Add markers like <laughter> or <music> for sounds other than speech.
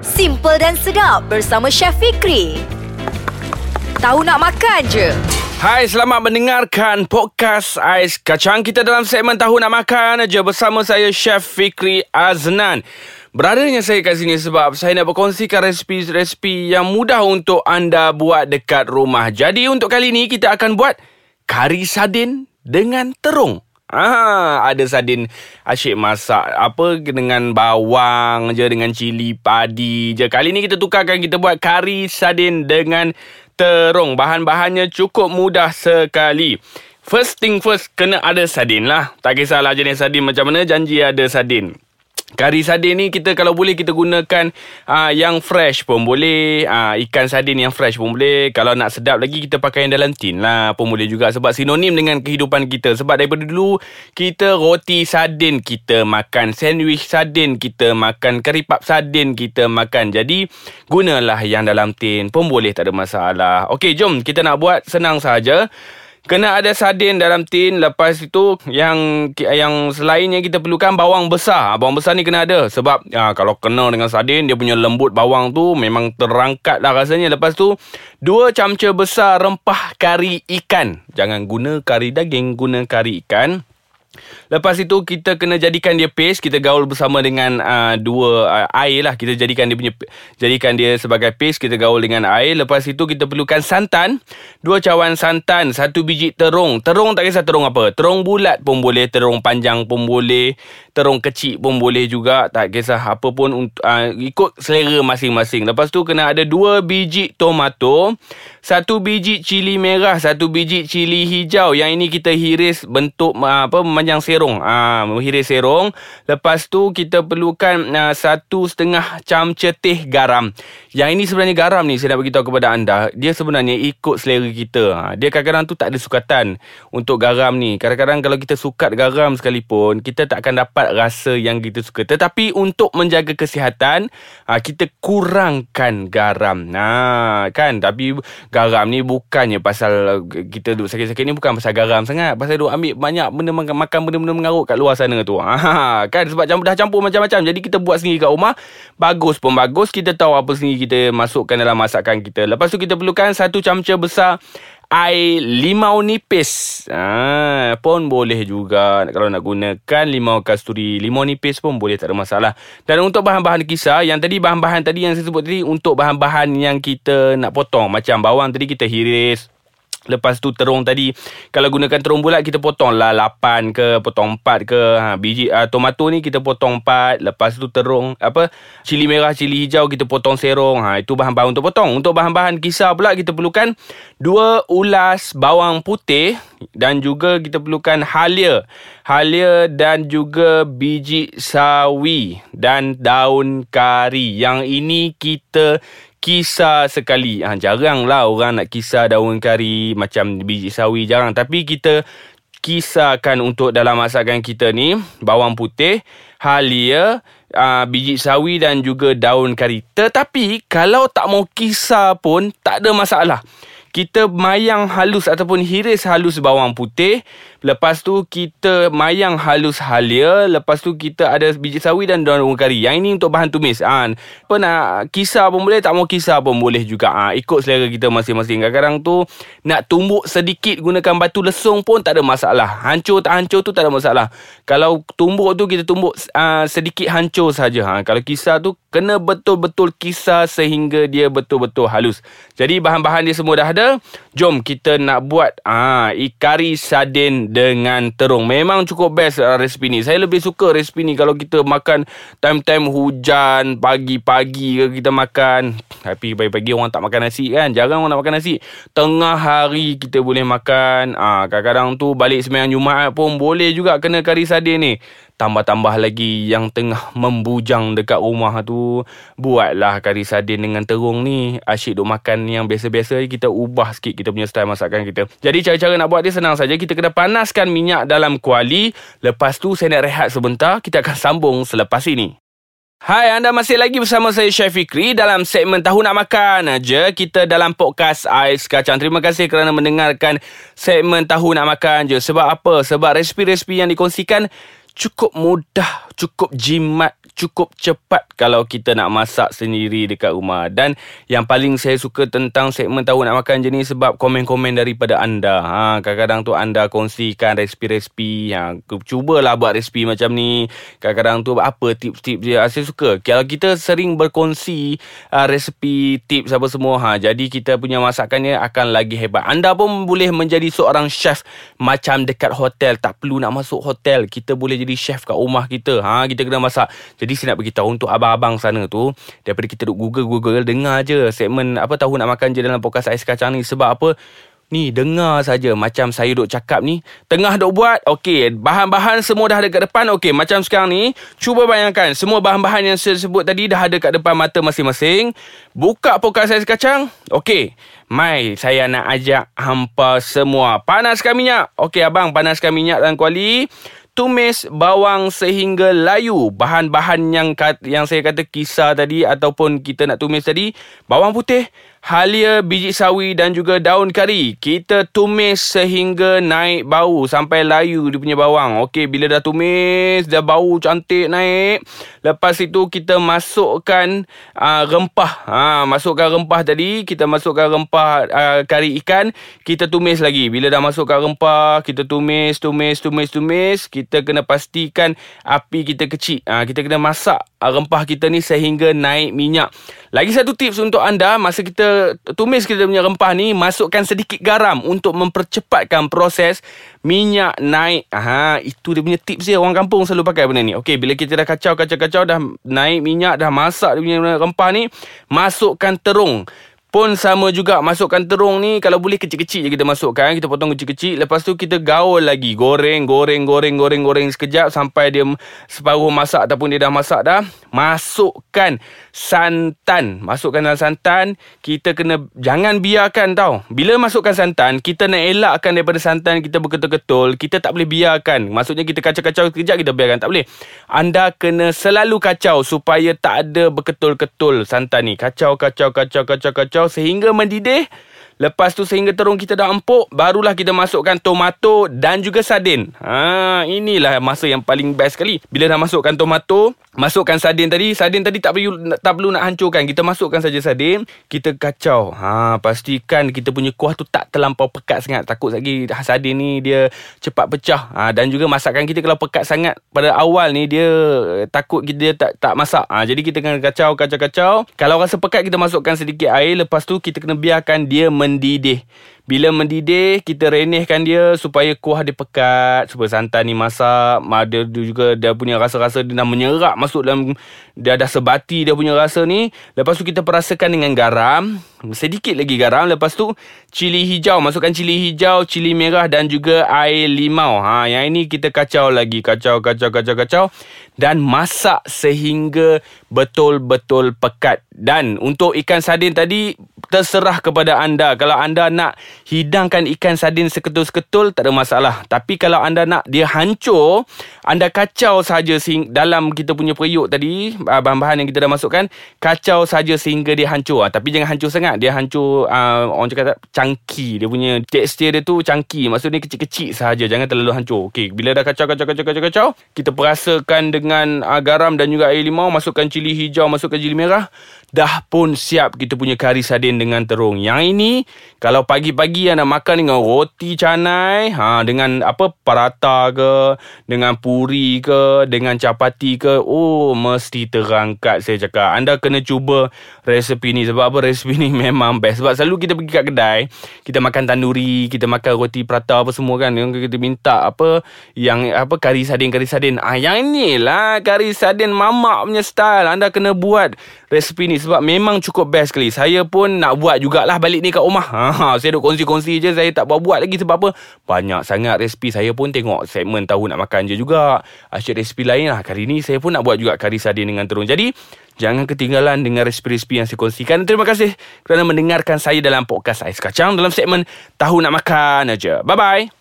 Simple dan sedap bersama Chef Fikri. Tahu nak makan je. Hai, selamat mendengarkan podcast Ais Kacang. Kita dalam segmen Tahu Nak Makan aja bersama saya Chef Fikri Aznan. Beradanya saya kat sini sebab saya nak berkongsikan resipi-resipi yang mudah untuk anda buat dekat rumah. Jadi untuk kali ini kita akan buat kari sardin dengan terung. Ah, ada sardin asyik masak apa dengan bawang je dengan cili padi je. Kali ni kita tukarkan kita buat kari sardin dengan terung. Bahan-bahannya cukup mudah sekali. First thing first kena ada sardin lah. Tak kisahlah jenis sardin macam mana janji ada sardin. Kari sardin ni kita kalau boleh kita gunakan uh, yang fresh pun boleh. Uh, ikan sardin yang fresh pun boleh. Kalau nak sedap lagi kita pakai yang dalam tin lah pun boleh juga. Sebab sinonim dengan kehidupan kita. Sebab daripada dulu kita roti sardin kita makan. Sandwich sardin kita makan. Keripap sardin kita makan. Jadi gunalah yang dalam tin pun boleh tak ada masalah. Okey jom kita nak buat senang saja. Kena ada sardin dalam tin Lepas itu Yang yang selainnya kita perlukan bawang besar. Bawang besar ni kena ada Sebab ya, kalau kena dengan sardin Dia punya lembut bawang tu Memang terangkat lah rasanya. Lepas tu Dua camca besar rempah kari ikan. Jangan guna kari daging Guna kari ikan Lepas itu kita kena jadikan dia paste Kita gaul bersama dengan uh, dua uh, air lah. Kita jadikan dia punya Jadikan dia sebagai paste Kita gaul dengan air. Lepas itu kita perlukan santan. Dua cawan santan Satu biji terung. Terung tak kisah terung apa. Terung bulat pun boleh Terung panjang pun boleh Terung kecil pun boleh juga. Tak kisah apa pun uh, Ikut selera masing-masing. Lepas tu kena ada dua biji tomato Satu biji cili merah Satu biji cili hijau. Yang ini kita hiris bentuk uh, apa memanjang serong. Ah ha, menghiris serong. Lepas tu kita perlukan uh, satu setengah camca teh garam. Yang ini sebenarnya garam ni saya nak beritahu kepada anda. Dia sebenarnya ikut selera kita. Ha, dia kadang-kadang tu tak ada sukatan untuk garam ni. Kadang-kadang kalau kita sukat garam sekalipun kita tak akan dapat rasa yang kita suka. Tetapi untuk menjaga kesihatan ha, kita kurangkan garam. Nah kan? Tapi garam ni bukannya pasal kita duduk sakit-sakit ni bukan pasal garam sangat. Pasal duk ambil banyak benda makan benda-benda mengarut kat luar sana tu. Ha, kan sebab campur, dah campur macam-macam. Jadi kita buat sendiri kat rumah. Bagus pun bagus. Kita tahu apa sendiri kita masukkan dalam masakan kita. Lepas tu kita perlukan satu camca besar air limau nipis. Ha, pun boleh juga kalau nak gunakan limau kasturi. Limau nipis pun boleh tak ada masalah. Dan untuk bahan-bahan kisar, yang tadi bahan-bahan tadi yang saya sebut tadi untuk bahan-bahan yang kita nak potong. Macam bawang tadi kita hiris. Lepas tu terung tadi Kalau gunakan terung bulat Kita potong lah 8 ke Potong 4 ke. Ha, Biji uh, tomato ni Kita potong 4 Lepas tu terung Apa Cili merah Cili hijau Kita potong serong. Ha, Itu bahan-bahan untuk potong. Untuk bahan-bahan kisar pula Kita perlukan Dua ulas bawang putih Dan juga kita perlukan halia. Halia dan juga biji sawi Dan daun kari. Yang ini kita kisar sekali. Ha, jaranglah orang nak kisar daun kari macam biji sawi. Jarang. Tapi kita kisarkan untuk dalam masakan kita ni. Bawang putih, halia, uh, biji sawi dan juga daun kari. Tetapi kalau tak mau kisar pun tak ada masalah. Kita mayang halus ataupun hiris halus bawang putih. Lepas tu kita mayang halus halia. Lepas tu kita ada biji sawi dan daun kari. Yang ini untuk bahan tumis. Ha, apa nak kisar pun boleh, tak mau kisar pun boleh juga. Ha, ikut selera kita masing-masing. Kadang-kadang tu nak tumbuk sedikit gunakan batu lesung pun tak ada masalah. Hancur tak hancur tu tak ada masalah. Kalau tumbuk tu kita tumbuk uh, sedikit hancur saja. Ha, kalau kisar tu kena betul-betul kisar sehingga dia betul-betul halus. Jadi bahan-bahan dia semua dah ada. Jom kita nak buat ah ha, kari sardin dengan terung. Memang cukup best uh, resipi ni. Saya lebih suka resipi ni kalau kita makan time-time hujan, pagi-pagi ke kita makan. Tapi pagi-pagi orang tak makan nasi kan. Jarang orang nak makan nasi. Tengah hari kita boleh makan. Ah kadang-kadang tu balik sembahyang Jumaat pun boleh juga kena kari sardin ni. Tambah-tambah lagi yang tengah membujang dekat rumah tu. Buatlah kari sardin dengan terung ni. Asyik duk makan yang biasa-biasa. Kita ubah sikit kita punya style masakan kita. Jadi cara-cara nak buat dia senang saja. Kita kena panaskan minyak dalam kuali. Lepas tu saya nak rehat sebentar. Kita akan sambung selepas ini. Hai, anda masih lagi bersama saya Chef Fikri dalam segmen Tahu Nak Makan aja. Kita dalam podcast Ais Kacang. Terima kasih kerana mendengarkan segmen Tahu Nak Makan je. Sebab apa? Sebab resipi-resipi yang dikongsikan cukup mudah, cukup jimat, cukup cepat kalau kita nak masak sendiri dekat rumah. Dan yang paling saya suka tentang segmen tahu nak makan je ni sebab komen-komen daripada anda. Ha, kadang-kadang tu anda kongsikan resipi-resipi. Ha, cubalah buat resipi macam ni. Kadang-kadang tu apa tips-tips dia. Saya suka. Kalau kita sering berkongsi uh, resipi, tips apa semua. Ha, jadi kita punya masakannya akan lagi hebat. Anda pun boleh menjadi seorang chef macam dekat hotel. Tak perlu nak masuk hotel. Kita boleh jadi chef kat rumah kita. Ha, kita kena masak. Jadi saya nak beritahu untuk abang-abang sana tu. Daripada kita duk google-google. Dengar je segmen apa tahu nak makan je dalam podcast ais kacang ni. Sebab apa? Ni dengar saja macam saya duk cakap ni. Tengah duk buat. Okey, bahan-bahan semua dah ada kat depan. Okey, macam sekarang ni, cuba bayangkan semua bahan-bahan yang saya sebut tadi dah ada kat depan mata masing-masing. Buka podcast ais kacang. Okey. Mai, saya nak ajak hampa semua. Panaskan minyak. Okey, abang, panaskan minyak dan kuali tumis bawang sehingga layu. Bahan-bahan yang yang saya kata kisar tadi ataupun kita nak tumis tadi, bawang putih, halia biji sawi dan juga daun kari. Kita tumis sehingga naik bau sampai layu dia punya bawang. Okey, bila dah tumis, dah bau cantik naik. Lepas itu kita masukkan uh, rempah. Ha, masukkan rempah tadi, kita masukkan rempah uh, kari ikan, kita tumis lagi. Bila dah masukkan rempah, kita tumis, tumis, tumis, tumis. Kita kena pastikan api kita kecil. Ha, kita kena masak uh, rempah kita ni sehingga naik minyak. Lagi satu tips untuk anda masa kita tumis kita punya rempah ni masukkan sedikit garam untuk mempercepatkan proses minyak naik. Ha itu dia punya tips dia orang kampung selalu pakai benda ni. Okey bila kita dah kacau kacau kacau dah naik minyak dah masak dia punya rempah ni masukkan terung pun sama juga masukkan terung ni kalau boleh kecil-kecil je kita masukkan kita potong kecil-kecil. Lepas tu kita gaul lagi goreng goreng goreng goreng goreng sekejap sampai dia separuh masak ataupun dia dah masak dah masukkan santan. Masukkan dalam santan kita kena jangan biarkan tau. Bila masukkan santan kita nak elakkan daripada santan kita berketul-ketul kita tak boleh biarkan. Maksudnya kita kacau-kacau sekejap kita biarkan. Tak boleh. Anda kena selalu kacau supaya tak ada berketul-ketul santan ni. Kacau kacau kacau kacau kacau kacau sehingga mendidih. Lepas tu sehingga terung kita dah empuk, barulah kita masukkan tomato dan juga sardin. Ha, inilah masa yang paling best sekali. Bila dah masukkan tomato, masukkan sardin tadi. Sardin tadi tak perlu tak perlu nak hancurkan. Kita masukkan saja sardin, kita kacau. Ha, pastikan kita punya kuah tu tak terlampau pekat sangat. Takut lagi sardin ni dia cepat pecah. Ha, dan juga masakan kita kalau pekat sangat pada awal ni dia takut kita tak tak masak. Ha, jadi kita kena kacau kacau kacau. Kalau rasa pekat kita masukkan sedikit air, lepas tu kita kena biarkan dia men mendidih. Bila mendidih, kita renehkan dia supaya kuah dia pekat. Supaya santan ni masak. Dia juga dia punya rasa-rasa dia dah menyerap masuk dalam... Dia dah sebati dia punya rasa ni. Lepas tu kita perasakan dengan garam. Sedikit lagi garam. Lepas tu cili hijau. Masukkan cili hijau, cili merah dan juga air limau. Ha, yang ini kita kacau lagi. Kacau, kacau, kacau, kacau. Dan masak sehingga betul-betul pekat. Dan untuk ikan sardin tadi terserah kepada anda. Kalau anda nak hidangkan ikan sardin seketul-seketul, tak ada masalah. Tapi kalau anda nak dia hancur, anda kacau saja dalam kita punya periuk tadi, ah, bahan-bahan yang kita dah masukkan, kacau saja sehingga dia hancur. Ah, tapi jangan hancur sangat. Dia hancur, uh, orang cakap cangki. Dia punya tekstur dia tu cangki. Maksudnya kecil-kecil saja. Jangan terlalu hancur. Okey, bila dah kacau, kacau, kacau, kacau, kacau, kita perasakan dengan uh, garam dan juga air limau, masukkan cili hijau, masukkan cili merah. Dah pun siap kita punya kari sardin dengan terung. Yang ini kalau pagi-pagi anda makan dengan roti canai, ha dengan apa parata ke, dengan puri ke, dengan capati ke, oh mesti terangkat saya cakap. Anda kena cuba resepi ni sebab apa resepi ni <laughs> memang best. Sebab selalu kita pergi kat kedai, kita makan tandoori, kita makan roti prata apa semua kan. Yang kita minta apa yang apa kari sardin kari sardin. Ah yang inilah kari sardin mamak punya style. Anda kena buat resepi ni sebab memang cukup best sekali. Saya pun nak buat jugalah balik ni kat rumah. <laughs> Ha, saya duk kongsi-kongsi je. Saya tak buat-buat lagi sebab apa? Banyak sangat resipi. Saya pun tengok segmen tahu nak makan je juga. Asyik resipi lain lah. Kali ni saya pun nak buat juga kari sardin dengan terung. Jadi, jangan ketinggalan dengan resipi-resipi yang saya kongsikan. Terima kasih kerana mendengarkan saya dalam podcast Ais Kacang dalam segmen Tahu Nak Makan aja. Bye-bye.